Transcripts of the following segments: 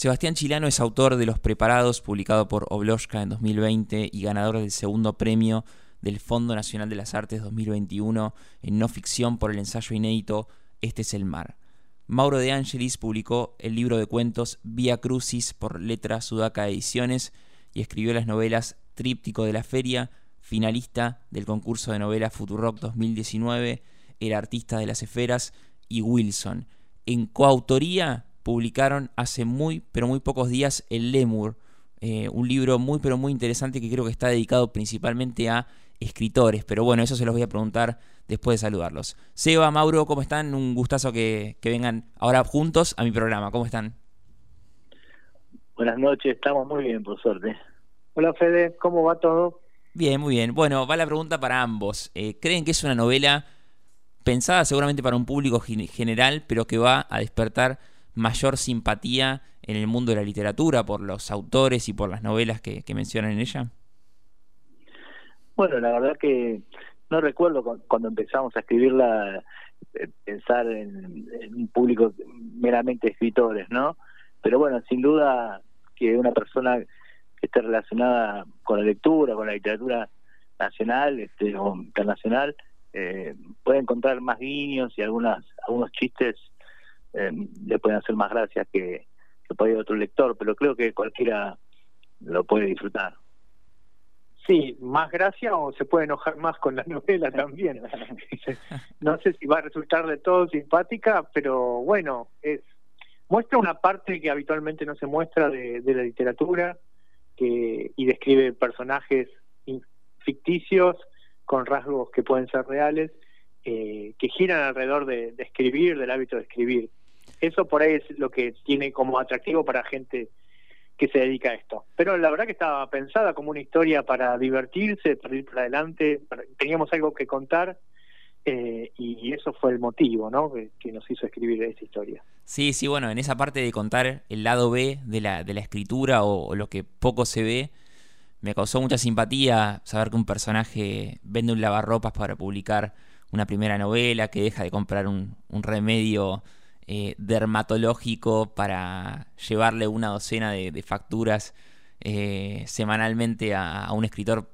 Sebastián Chilano es autor de Los Preparados, publicado por Obloshka en 2020 y ganador del segundo premio del Fondo Nacional de las Artes 2021 en no ficción por el ensayo inédito Este es el mar. Mauro de Angelis publicó el libro de cuentos Vía Crucis por Letra Sudaca Ediciones y escribió las novelas Tríptico de la Feria, finalista del concurso de novelas Futurock 2019, El Artista de las Esferas y Wilson. En coautoría publicaron hace muy, pero muy pocos días El Lemur, eh, un libro muy, pero muy interesante que creo que está dedicado principalmente a escritores. Pero bueno, eso se los voy a preguntar después de saludarlos. Seba, Mauro, ¿cómo están? Un gustazo que, que vengan ahora juntos a mi programa. ¿Cómo están? Buenas noches, estamos muy bien, por suerte. Hola Fede, ¿cómo va todo? Bien, muy bien. Bueno, va la pregunta para ambos. Eh, ¿Creen que es una novela pensada seguramente para un público general, pero que va a despertar mayor simpatía en el mundo de la literatura por los autores y por las novelas que, mencionan en ella? Bueno, la verdad que no recuerdo cuando empezamos a escribirla eh, pensar en, un público meramente escritores, ¿no? Pero bueno, sin duda que una persona que esté relacionada con la lectura, con la literatura nacional este, o internacional, eh, puede encontrar más guiños y algunas algunos chistes eh, le pueden hacer más gracias que, que puede otro lector, pero creo que cualquiera lo puede disfrutar. Sí, más gracia o se puede enojar más con la novela también. no sé si va a resultar de todo simpática, pero bueno, es muestra una parte que habitualmente no se muestra de, la literatura que, y describe personajes ficticios con rasgos que pueden ser reales, eh, que giran alrededor de, de, escribir, del hábito de escribir. Eso por ahí es lo que tiene como atractivo para gente que se dedica a esto. Pero la verdad que estaba pensada como una historia para divertirse, para ir para adelante, teníamos algo que contar eh, y eso fue el motivo ¿no? Que, nos hizo escribir esta historia. Sí, sí, bueno, en esa parte de contar el lado B de la, de la escritura o, lo que poco se ve, me causó mucha simpatía saber que un personaje vende un lavarropas para publicar una primera novela, que deja de comprar un remedio eh, dermatológico para llevarle una docena de, facturas eh, semanalmente a, un escritor,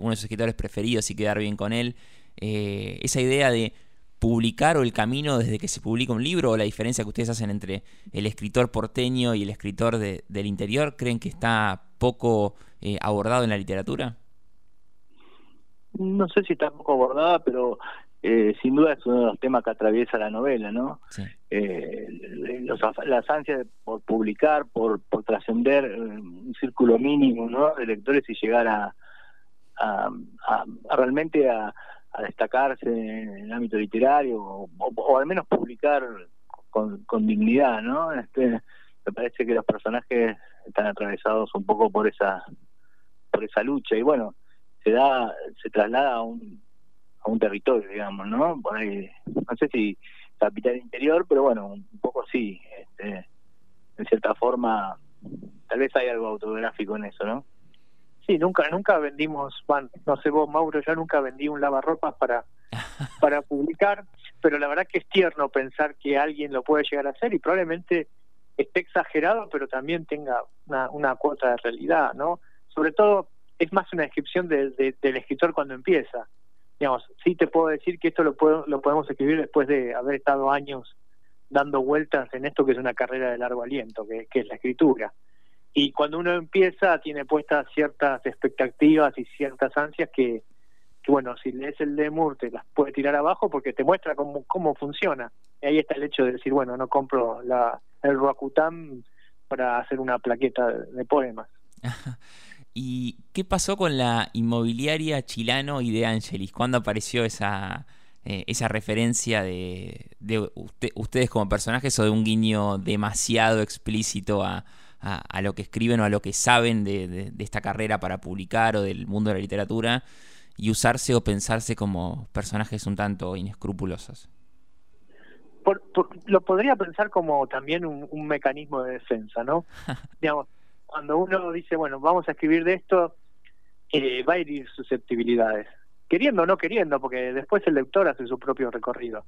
uno de sus escritores preferidos y quedar bien con él. Eh, esa idea de publicar o el camino desde que se publica un libro o la diferencia que ustedes hacen entre el escritor porteño y el escritor del interior, ¿creen que está poco abordado en la literatura? No sé si está poco abordada, pero eh, sin duda es uno de los temas que atraviesa la novela, ¿no? Eh, las ansias por publicar, por, por trascender eh, un círculo mínimo, ¿no? De lectores y llegar a, a, realmente a, destacarse en el ámbito literario o, al menos publicar con, con dignidad, ¿no? Este, me parece que los personajes están atravesados un poco por esa por esa lucha y bueno se da se traslada a un un territorio, digamos, ¿no? Por ahí, no sé si capital interior, pero bueno, un poco sí. Este, en cierta forma, tal vez hay algo autográfico en eso, ¿no? Sí, nunca nunca vendimos, bueno, no sé vos, Mauro, yo nunca vendí un lavarropas para para publicar, pero la verdad que es tierno pensar que alguien lo puede llegar a hacer y probablemente esté exagerado, pero también tenga una, una cuota de realidad, ¿no? Sobre todo es más una descripción del escritor cuando empieza digamos, sí te puedo decir que esto lo, puedo, lo podemos escribir después de haber estado años dando vueltas en esto que es una carrera de largo aliento, que, es la escritura. Y cuando uno empieza, tiene puestas ciertas expectativas y ciertas ansias que, bueno, si lees el de te las puede tirar abajo porque te muestra cómo, cómo funciona. Y ahí está el hecho de decir, bueno, no compro la, el Roacutam para hacer una plaqueta de poemas. ¿Y qué pasó con la inmobiliaria Chilano y de Angelis? ¿Cuándo apareció esa, eh, esa referencia de, ustedes como personajes o de un guiño demasiado explícito a, lo que escriben o a lo que saben de, esta carrera para publicar o del mundo de la literatura y usarse o pensarse como personajes un tanto inescrupulosos? lo podría pensar como también un, un mecanismo de defensa, ¿no? Digamos, cuando uno dice, bueno, vamos a escribir de esto, eh, va a herir susceptibilidades. Queriendo o no queriendo, porque después el lector hace su propio recorrido.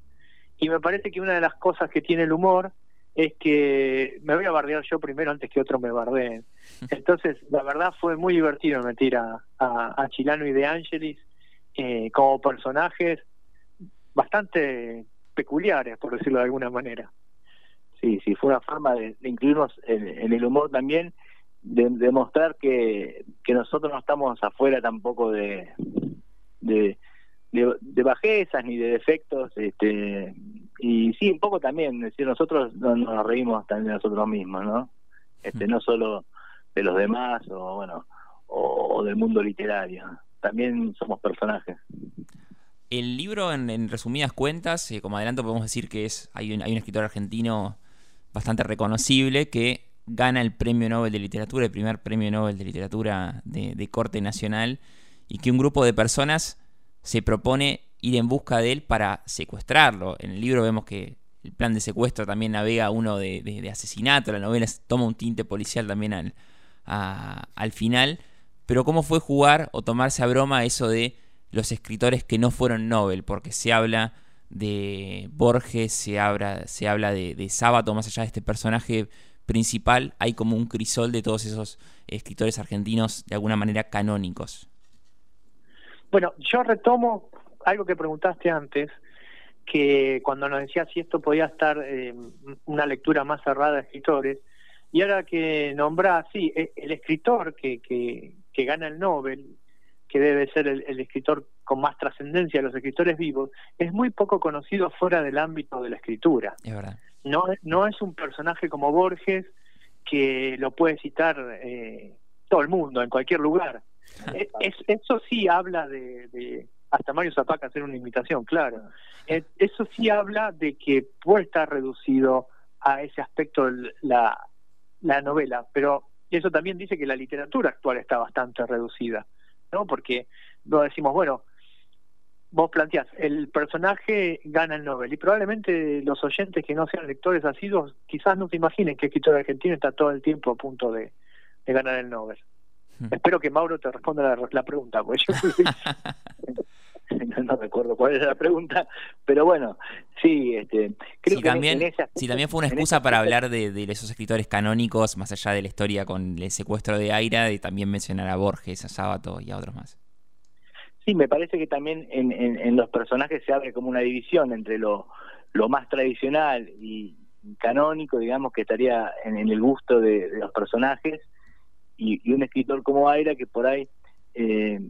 Y me parece que una de las cosas que tiene el humor es que me voy a bardear yo primero antes que otros me bardeen. Entonces, la verdad fue muy divertido meter a, a, Chilano y De Angelis eh, como personajes bastante peculiares, por decirlo de alguna manera. Sí, sí, fue una forma de, incluirnos en, el humor también, de demostrar que, que nosotros no estamos afuera tampoco de, de, de, bajezas ni de defectos, este, y sí, un poco también, decir, nosotros no, nos reímos también de nosotros mismos, ¿no? Este, no solo de los demás o bueno, o, del mundo literario, también somos personajes. El libro, en, resumidas cuentas, eh, como adelanto, podemos decir que es hay un, hay un escritor argentino bastante reconocible que gana el premio Nobel de Literatura, el primer premio Nobel de Literatura de corte nacional, y que un grupo de personas se propone ir en busca de él para secuestrarlo. En el libro vemos que el plan de secuestro también navega uno de, asesinato, la novela toma un tinte policial también al, al final. Pero ¿cómo fue jugar o tomarse a broma eso de los escritores que no fueron Nobel? Porque se habla de Borges, se habla, se habla de, de Sábato, más allá de este personaje principal, hay como un crisol de todos esos escritores argentinos de alguna manera canónicos. Bueno, yo retomo algo que preguntaste antes, que cuando nos decías si esto podía estar eh, una lectura más cerrada de escritores, y ahora que nombrás, sí, e, el escritor que, que, gana el Nobel, que debe ser el, escritor con más trascendencia de los escritores vivos, es muy poco conocido fuera del ámbito de la escritura. Es verdad. No, no es un personaje como Borges que lo puede citar eh, todo el mundo, en cualquier lugar. Eso sí habla de, hasta Mario Zapaca hacer una invitación, claro. Eh, eso sí habla de que puede estar reducido a ese aspecto la, la novela, pero eso también dice que la literatura actual está bastante reducida, ¿no? Porque no decimos, bueno, vos planteás, el personaje gana el Nobel y probablemente los oyentes que no sean lectores asiduos quizás no se imaginen que el escritor argentino está todo el tiempo a punto de ganar el Nobel. Espero que Mauro te responda la, pregunta, porque yo no, recuerdo cuál era la pregunta, pero bueno, sí, este, creo que también, también fue una excusa para hablar de, esos escritores canónicos, más allá de la historia con el secuestro de Aira, y también mencionar a Borges, a Sábato y a otros más. Sí, me parece que también en, los personajes se abre como una división entre lo, más tradicional y canónico, digamos, que estaría en, el gusto de los personajes, y, un escritor como Aira que por ahí, eh,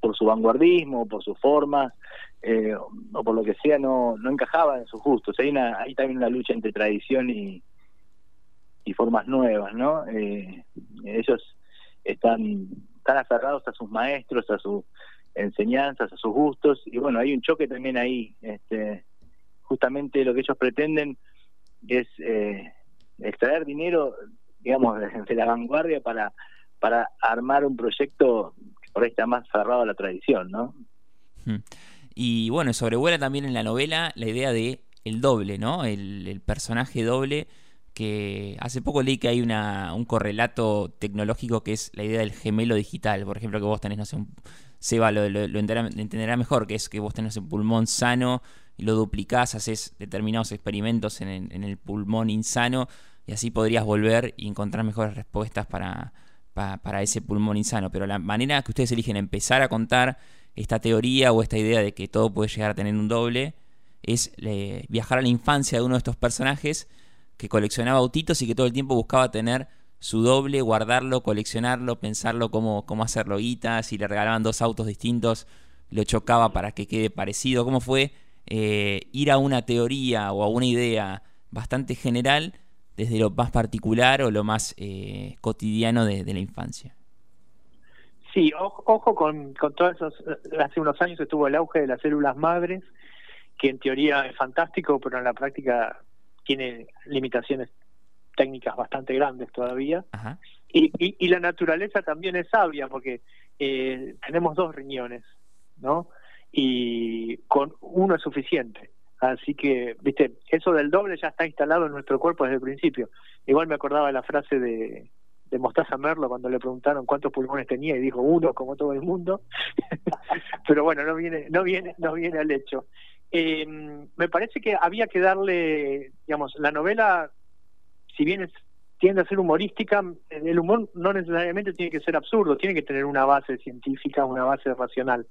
por su vanguardismo, por sus formas, eh, o por lo que sea, no, no encajaba en sus gustos. Hay, una, hay también una lucha entre tradición y, y formas nuevas, ¿no? Eh, ellos están tan aferrados a sus maestros, a sus enseñanzas, a sus gustos, y bueno, hay un choque también ahí. Este, justamente lo que ellos pretenden es extraer dinero digamos, de la vanguardia para, para armar un proyecto que por ahí está más cerrado a la tradición, ¿no? Hmm. Y bueno, sobrevuela también en la novela la idea de el doble, ¿no? El, personaje doble que hace poco leí que hay una, un correlato tecnológico que es la idea del gemelo digital. Por ejemplo, que vos tenés, no sé, un, Seba lo, entenderá, mejor, que es que vos tenés un pulmón sano y lo duplicás, haces determinados experimentos en, en el pulmón insano y así podrías volver y encontrar mejores respuestas para, para, ese pulmón insano. Pero la manera que ustedes eligen empezar a contar esta teoría o esta idea de que todo puede llegar a tener un doble es eh, viajar a la infancia de uno de estos personajes que coleccionaba autitos y que todo el tiempo buscaba tener su doble, guardarlo, coleccionarlo, pensarlo cómo, cómo hacerlo guita, si le regalaban dos autos distintos, lo chocaba para que quede parecido. ¿Cómo fue eh, ir a una teoría o a una idea bastante general desde lo más particular o lo más eh, cotidiano de, la infancia. Sí, ojo, con, con todos esos. Hace unos años estuvo el auge de las células madres, que en teoría es fantástico, pero en la práctica tiene limitaciones técnicas bastante grandes todavía. Y, y, la naturaleza también es sabia, porque eh, tenemos dos riñones, ¿no? Y con uno es suficiente. Así que, viste, eso del doble ya está instalado en nuestro cuerpo desde el principio. Igual me acordaba la frase de, de Mostaza Merlo cuando le preguntaron cuántos pulmones tenía y dijo uno, como todo el mundo. Pero bueno, no viene, no viene, no viene al hecho. Eh, me parece que había que darle, digamos, la novela, si bien es, tiende a ser humorística, el humor no necesariamente tiene que ser absurdo, tiene que tener una base científica, una base racional.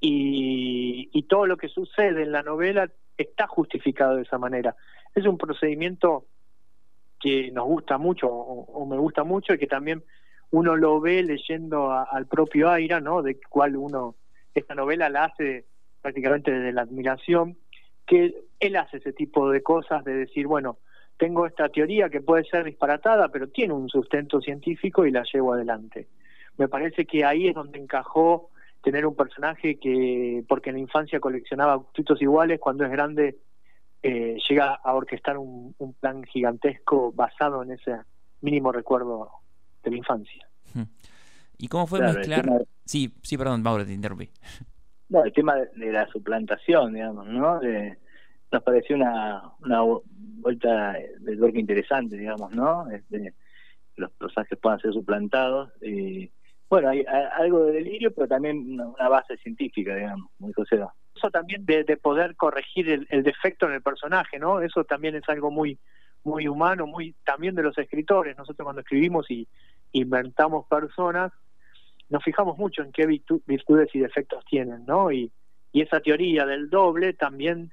Y, y todo lo que sucede en la novela está justificado de esa manera. Es un procedimiento que nos gusta mucho o, me gusta mucho y que también uno lo ve leyendo al propio Aira, ¿no? De cual uno esta novela la hace prácticamente desde la admiración, que él hace ese tipo de cosas de decir, bueno, tengo esta teoría que puede ser disparatada, pero tiene un sustento científico y la llevo adelante. Me parece que ahí es donde encajó tener un personaje que, porque en la infancia coleccionaba autitos iguales, cuando es grande eh, llega a orquestar un, plan gigantesco basado en ese mínimo recuerdo de la infancia. ¿Y cómo fue mezclar? Sí, sí, perdón, Mauro, te interrumpí. No, el tema de, la suplantación, digamos, ¿no? nos pareció una, una vuelta de tuerca interesante, digamos, ¿no? Este, los personajes puedan ser suplantados. y bueno, hay, algo de delirio, pero también una, base científica, digamos, muy José. Eso también de, poder corregir el, defecto en el personaje, ¿no? Eso también es algo muy muy humano, muy también de los escritores. Nosotros cuando escribimos y inventamos personas, nos fijamos mucho en qué virtudes y defectos tienen, ¿no? Y, esa teoría del doble también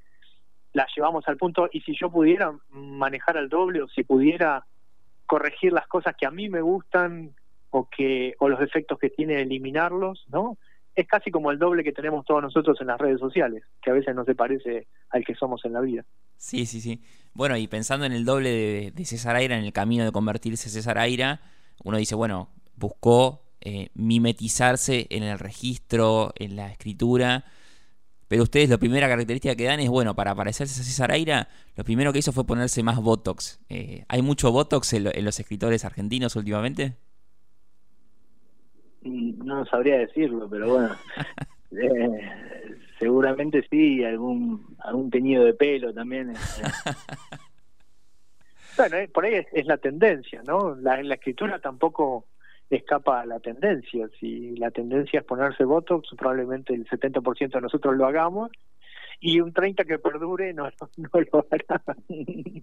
la llevamos al punto, y si yo pudiera manejar al doble o si pudiera corregir las cosas que a mí me gustan o que o los defectos que tiene eliminarlos, ¿no? Es casi como el doble que tenemos todos nosotros en las redes sociales, que a veces no se parece al que somos en la vida. Sí, sí, sí. Bueno, y pensando en el doble de, César Aira, en el camino de convertirse César Aira, uno dice, bueno, buscó eh, mimetizarse en el registro, en la escritura, pero ustedes la primera característica que dan es, bueno, para parecerse a César Aira, lo primero que hizo fue ponerse más Botox. Eh, ¿Hay mucho Botox en los escritores argentinos últimamente? no sabría decirlo, pero bueno, eh, seguramente sí, algún algún teñido de pelo también. Bueno, por ahí es, la tendencia, ¿no? La escritura tampoco escapa a la tendencia. Si la tendencia es ponerse Botox, probablemente el 70% de nosotros lo hagamos y un 30% que perdure no, lo hará.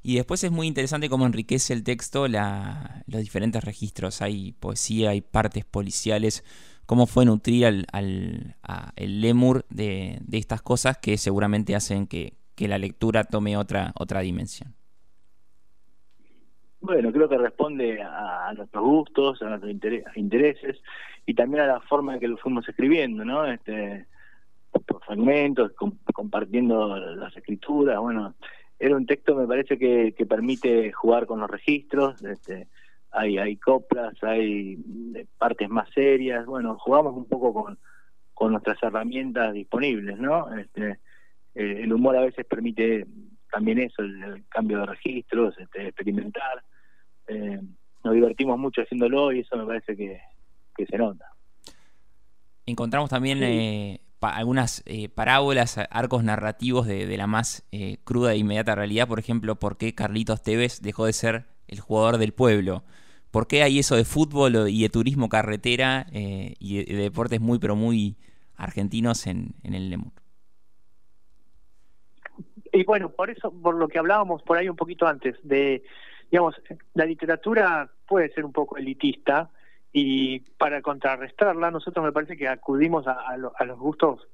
Y después es muy interesante cómo enriquece el texto los diferentes registros. Hay poesía, hay partes policiales, cómo fue nutrir al, lemur de, estas cosas que seguramente hacen que, la lectura tome otra, otra dimensión. Bueno, creo que responde a, nuestros gustos, a nuestros intereses y también a la forma en que lo fuimos escribiendo, ¿no? Este, por fragmentos, compartiendo las escrituras, bueno, era un texto me parece que, que permite jugar con los registros este, hay hay coplas hay eh, partes más serias. Bueno jugamos un poco con con nuestras herramientas disponibles no este eh, el humor a veces permite también eso el, cambio de registros este, experimentar eh, nos divertimos mucho haciéndolo y eso me parece que, que se nota encontramos también algunas eh, parábolas, arcos narrativos de, la más eh, cruda e inmediata realidad. Por ejemplo, por qué Carlitos Tevez dejó de ser el jugador del pueblo. ¿Por qué hay eso de fútbol y de turismo carretera eh, y de, deportes muy, pero muy argentinos en, en el Lemur? Y bueno, por eso, por lo que hablábamos por ahí un poquito antes, de, digamos, la literatura puede ser un poco elitista, y para contrarrestarla nosotros me parece que acudimos a, los gustos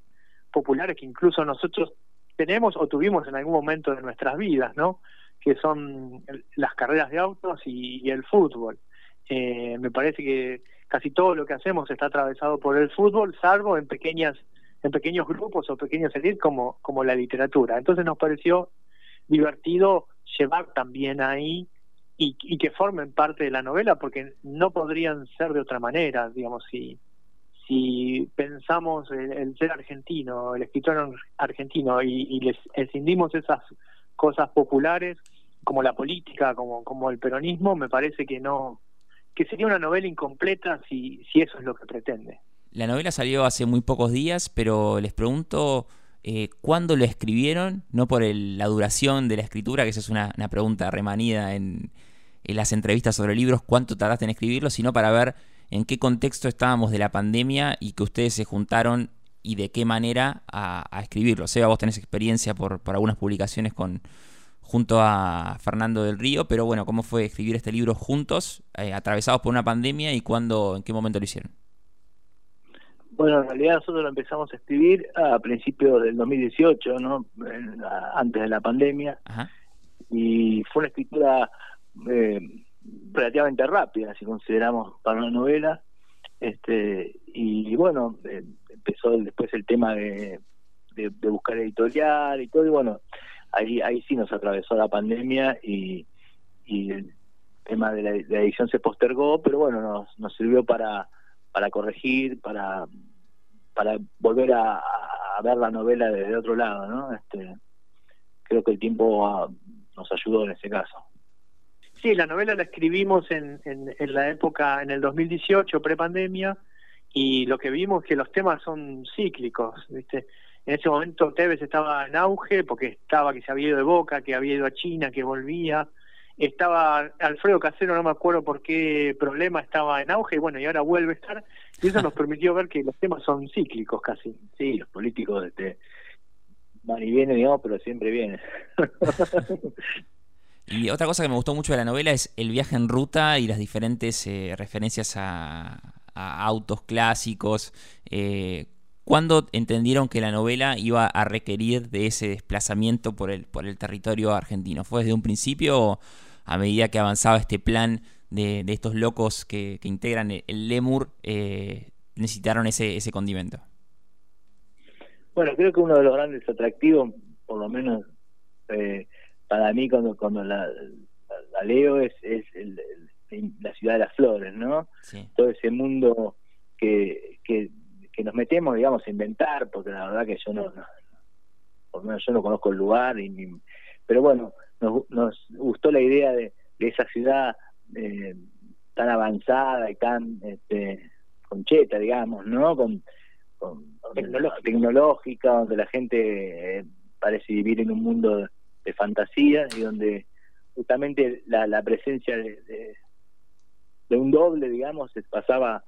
populares que incluso nosotros tenemos o tuvimos en algún momento de nuestras vidas, ¿no? Que son las carreras de autos y, el fútbol. Eh, me parece que casi todo lo que hacemos está atravesado por el fútbol, salvo en pequeñas en pequeños grupos o pequeños edificios como como la literatura. Entonces nos pareció divertido llevar también ahí y, que formen parte de la novela porque no podrían ser de otra manera, digamos, si, si pensamos el, ser argentino, el escritor argentino y, les escindimos esas cosas populares como la política, como, como el peronismo, me parece que no, que sería una novela incompleta si, si eso es lo que pretende. La novela salió hace muy pocos días, pero les pregunto eh, cuándo lo escribieron, no por la duración de la escritura, que esa es una, pregunta remanida en, las entrevistas sobre libros, cuánto tardaste en escribirlo, sino para ver en qué contexto estábamos de la pandemia y que ustedes se juntaron y de qué manera a, escribirlo. Seba, vos tenés experiencia por, por, algunas publicaciones con junto a Fernando del Río, pero bueno, ¿cómo fue escribir este libro juntos, eh, atravesados por una pandemia y cuándo, en qué momento lo hicieron? Bueno, en realidad nosotros lo empezamos a escribir a principios del 2018, ¿no? antes de la pandemia. Y fue una escritura eh, relativamente rápida, si consideramos para una novela. Este, y bueno, eh, empezó después el tema de, de, buscar editorial y todo, y bueno, ahí, ahí sí nos atravesó la pandemia y, y el tema de la, edición se postergó, pero bueno, nos, nos sirvió para, para corregir, para, para volver a, ver la novela desde otro lado, ¿no? Este, creo que el tiempo ah, nos ayudó en ese caso. Sí, la novela la escribimos en, en, en la época, en el 2018, prepandemia, y lo que vimos es que los temas son cíclicos, ¿viste? En ese momento Tevez estaba en auge porque estaba que se había ido de Boca, que había ido a China, que volvía. Estaba Alfredo Casero, no me acuerdo por qué problema estaba en auge, y bueno, y ahora vuelve a estar. Y eso nos permitió ver que los temas son cíclicos casi. Sí, los políticos este, van y vienen, digamos, pero siempre vienen. Y otra cosa que me gustó mucho de la novela es el viaje en ruta y las diferentes eh, referencias a, a autos clásicos. Eh, ¿Cuándo entendieron que la novela iba a requerir de ese desplazamiento por el, por el territorio argentino? ¿Fue desde un principio o a medida que avanzaba este plan de, estos locos que, integran el, Lemur, eh, necesitaron ese, ese condimento? Bueno, creo que uno de los grandes atractivos, por lo menos eh, para mí cuando, cuando la, leo, es, es el, la ciudad de las flores, ¿no? Todo ese mundo que, que, nos metemos, digamos, a inventar, porque la verdad que yo no, por lo menos yo no conozco el lugar, y, pero bueno, nos, nos gustó la idea de, esa ciudad eh, tan avanzada y tan este, concheta, digamos, ¿no? Con, tecnológica. donde la gente eh, parece vivir en un mundo de, fantasía y donde justamente la, la presencia de, de un doble, digamos, se pasaba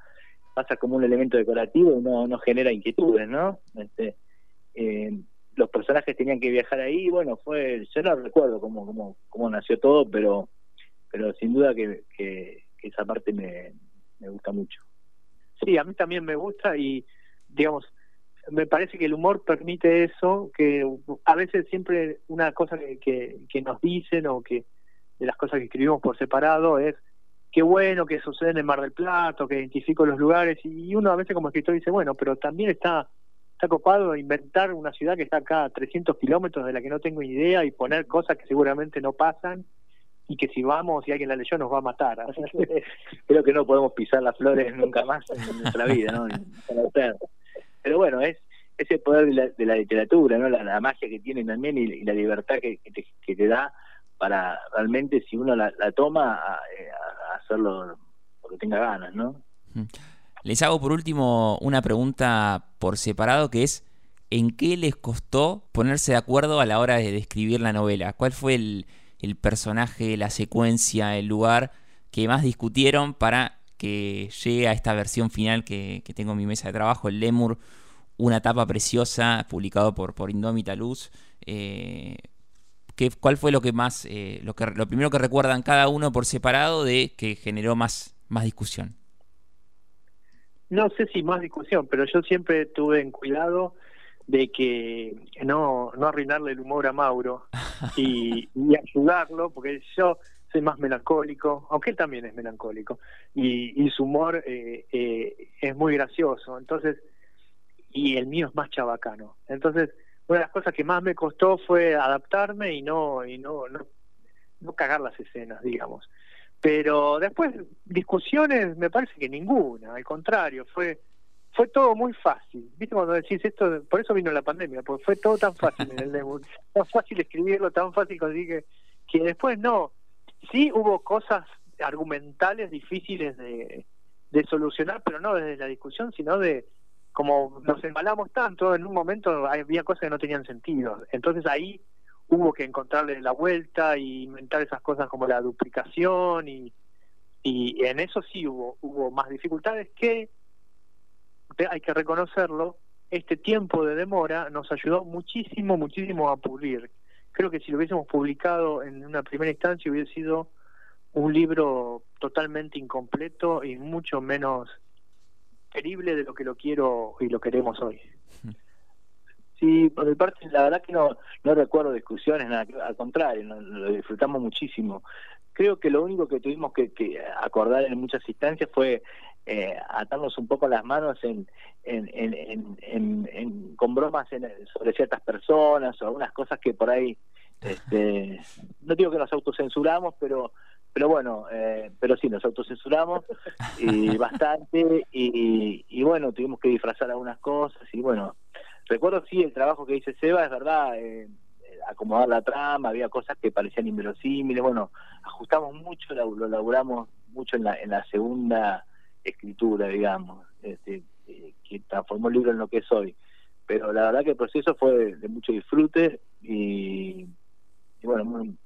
pasa como un elemento decorativo y no, no genera inquietudes, ¿no? Este, eh, los personajes tenían que viajar ahí, bueno, fue, yo no recuerdo cómo, cómo, cómo nació todo, pero, pero sin duda que, que, esa parte me, me gusta mucho. Sí, a mí también me gusta y, digamos, me parece que el humor permite eso, que a veces siempre una cosa que, que, que nos dicen o que de las cosas que escribimos por separado es qué bueno que sucede en el Mar del Plata, que identifico los lugares, y uno a veces como escritor dice, bueno, pero también está, está copado inventar una ciudad que está acá a 300 kilómetros de la que no tengo idea y poner cosas que seguramente no pasan y que si vamos y alguien la leyó nos va a matar. Creo que no podemos pisar las flores nunca más en nuestra vida, ¿no? Pero bueno, es ese poder de la, literatura, ¿no? La, magia que tiene también y, la libertad que, que, te, da para realmente, si uno la, toma, a, eh, hacerlo porque tenga ganas, ¿no? Les hago por último una pregunta por separado que es ¿en qué les costó ponerse de acuerdo a la hora de describir la novela? ¿Cuál fue el, personaje, la secuencia, el lugar que más discutieron para que llegue a esta versión final que, tengo en mi mesa de trabajo, el Lemur, una tapa preciosa, publicado por, por Indómita Luz. Eh, ¿Cuál fue lo que más, eh, lo, que, lo primero que recuerdan cada uno por separado de que generó más, más discusión? No sé si más discusión, pero yo siempre tuve en cuidado de que no, no arruinarle el humor a Mauro y, ayudarlo, porque yo soy más melancólico, aunque él también es melancólico, y, su humor eh, eh, es muy gracioso, entonces, y el mío es más chabacano. Entonces, una de las cosas que más me costó fue adaptarme y no y no, no, no cagar las escenas, digamos. Pero después discusiones me parece que ninguna, al contrario, fue fue todo muy fácil. ¿Viste cuando decís esto? Por eso vino la pandemia, porque fue todo tan fácil en el demo. tan fácil escribirlo, tan fácil conseguir que, que después no. Sí hubo cosas argumentales difíciles de, de solucionar, pero no desde la discusión, sino de, como nos embalamos tanto, en un momento había cosas que no tenían sentido. Entonces ahí hubo que encontrarle la vuelta y inventar esas cosas como la duplicación y, y en eso sí hubo, hubo más dificultades que, hay que reconocerlo, este tiempo de demora nos ayudó muchísimo, muchísimo a pulir. Creo que si lo hubiésemos publicado en una primera instancia hubiera sido un libro totalmente incompleto y mucho menos de lo que lo quiero y lo queremos hoy. Sí, por mi parte, la verdad que no, no recuerdo discusiones, nada, al contrario, lo disfrutamos muchísimo. Creo que lo único que tuvimos que, acordar en muchas instancias fue eh, atarnos un poco las manos en, en, en, con bromas sobre ciertas personas o algunas cosas que por ahí, este, no digo que nos autocensuramos, pero pero bueno, eh, pero sí, nos autocensuramos y bastante y, y bueno, tuvimos que disfrazar algunas cosas y bueno, recuerdo sí el trabajo que dice Seba, es verdad, eh, acomodar la trama, había cosas que parecían inverosímiles, bueno, ajustamos mucho, lo, lo laburamos mucho en la, en la segunda escritura, digamos, este, eh, que transformó el libro en lo que es hoy. Pero la verdad que el proceso fue de, mucho disfrute y, bueno, muy,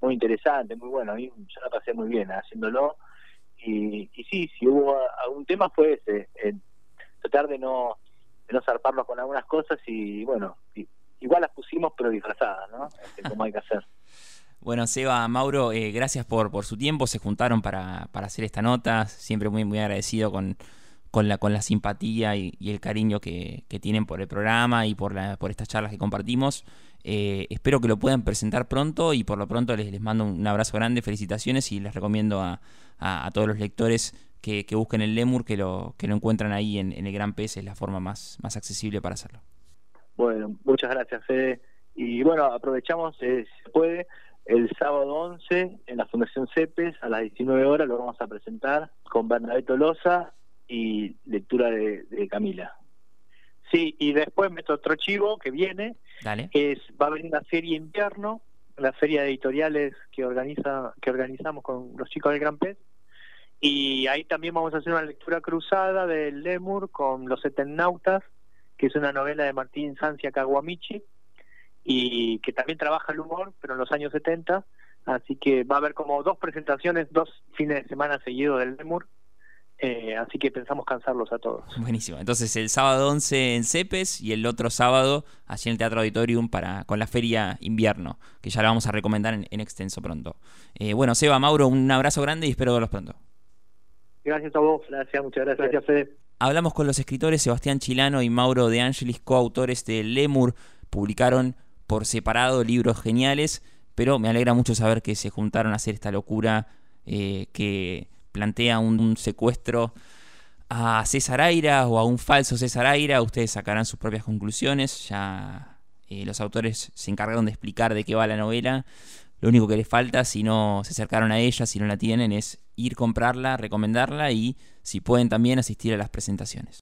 muy interesante, muy bueno. A mí yo la pasé muy bien haciéndolo. Y, y sí, si hubo algún tema fue ese, tratar de no, de no zarparlo con algunas cosas y bueno, igual las pusimos pero disfrazadas, ¿no? Este, como hay que hacer. Bueno, Seba, Mauro, eh, gracias por, por su tiempo. Se juntaron para, para hacer esta nota. Siempre muy, muy agradecido con, con, la, con la simpatía y, el cariño que, que, tienen por el programa y por, la, por estas charlas que compartimos. Eh, espero que lo puedan presentar pronto y por lo pronto les, mando un abrazo grande, felicitaciones y les recomiendo a, todos los lectores que, que, busquen el Lemur, que lo, que lo encuentran ahí en, el Gran Pez, es la forma más, accesible para hacerlo. Bueno, muchas gracias, Fede. Y bueno, aprovechamos, eh, si se puede, el sábado 11 en la Fundación CEPES a las 19 horas lo vamos a presentar con Bernadette Tolosa y lectura de, Camila. Sí, y después meto otro chivo que viene. Es, va a venir una feria invierno, la feria de editoriales que organiza que organizamos con los chicos del Gran Pez. Y ahí también vamos a hacer una lectura cruzada del Lemur con los Eternautas que es una novela de Martín Sancia Caguamichi y que también trabaja el humor, pero en los años 70. Así que va a haber como dos presentaciones, dos fines de semana seguidos del Lemur. Eh, así que pensamos cansarlos a todos. Buenísimo. Entonces el sábado 11 en Cepes y el otro sábado allí en el Teatro Auditorium para, con la feria invierno, que ya la vamos a recomendar en, extenso pronto. Eh, bueno, Seba, Mauro, un abrazo grande y espero verlos pronto. Gracias a vos, gracias, muchas gracias. Gracias, Fede. Hablamos con los escritores Sebastián Chilano y Mauro De Angelis, coautores de Lemur. Publicaron por separado libros geniales, pero me alegra mucho saber que se juntaron a hacer esta locura eh, que plantea un, secuestro a César Aira o a un falso César Aira. Ustedes sacarán sus propias conclusiones. Ya eh, los autores se encargaron de explicar de qué va la novela. Lo único que les falta, si no se acercaron a ella, si no la tienen, es ir comprarla, recomendarla y si pueden también asistir a las presentaciones.